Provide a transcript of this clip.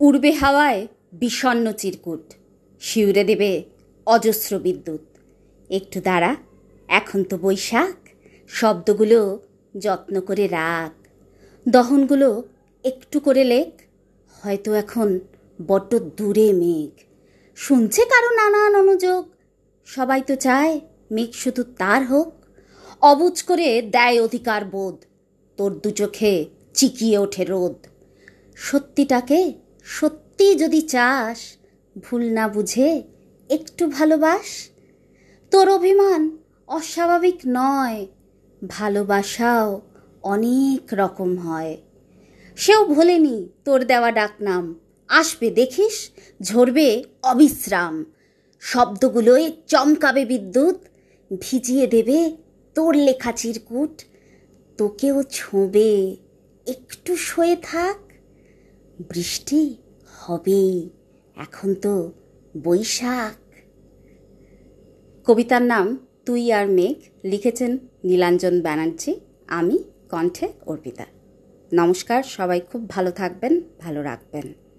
উড়বে হাওয়ায় বিষণ্ণ চিরকুট, শিউরে দেবে অজস্র বিদ্যুৎ। একটু দাঁড়া, এখন তো বৈশাখ, শব্দগুলো যত্ন করে রাখ। দহনগুলো একটু করে লেখ, হয়তো এখন বড্ড দূরে মেঘ। শুনছে কারও নানান অনুযোগ, সবাই তো চায় মেঘ শুধু তার হোক। অবুজ করে দেয় অধিকার বোধ, তোর দু চোখে চিকিয়ে ওঠে রোদ। সত্যিটাকে সত্যি যদি চাস, ভুল না বুঝে একটু ভালোবাস। তোর অভিমান অস্বাভাবিক নয়, ভালোবাসাও অনেক রকম হয়। সেও ভোলেনি তোর দেওয়া ডাকনাম। আসবে দেখিস, ঝরবে অবিশ্রাম। শব্দগুলোয় চমকাবে বিদ্যুৎ, ভিজিয়ে দেবে তোর লেখা চিরকুট। তোকেও ছোঁবে, একটু শোয়ে থাক। বৃষ্টি হবেই। এখন তো বৈশাখ। কবিতার নাম তুই আর মেঘ লিখেছেন নীলাঞ্জন ব্যানার্জি। আমি কণ্ঠে অর্পিতা। নমস্কার, সবাই খুব ভালো থাকবেন, ভালো রাখবেন।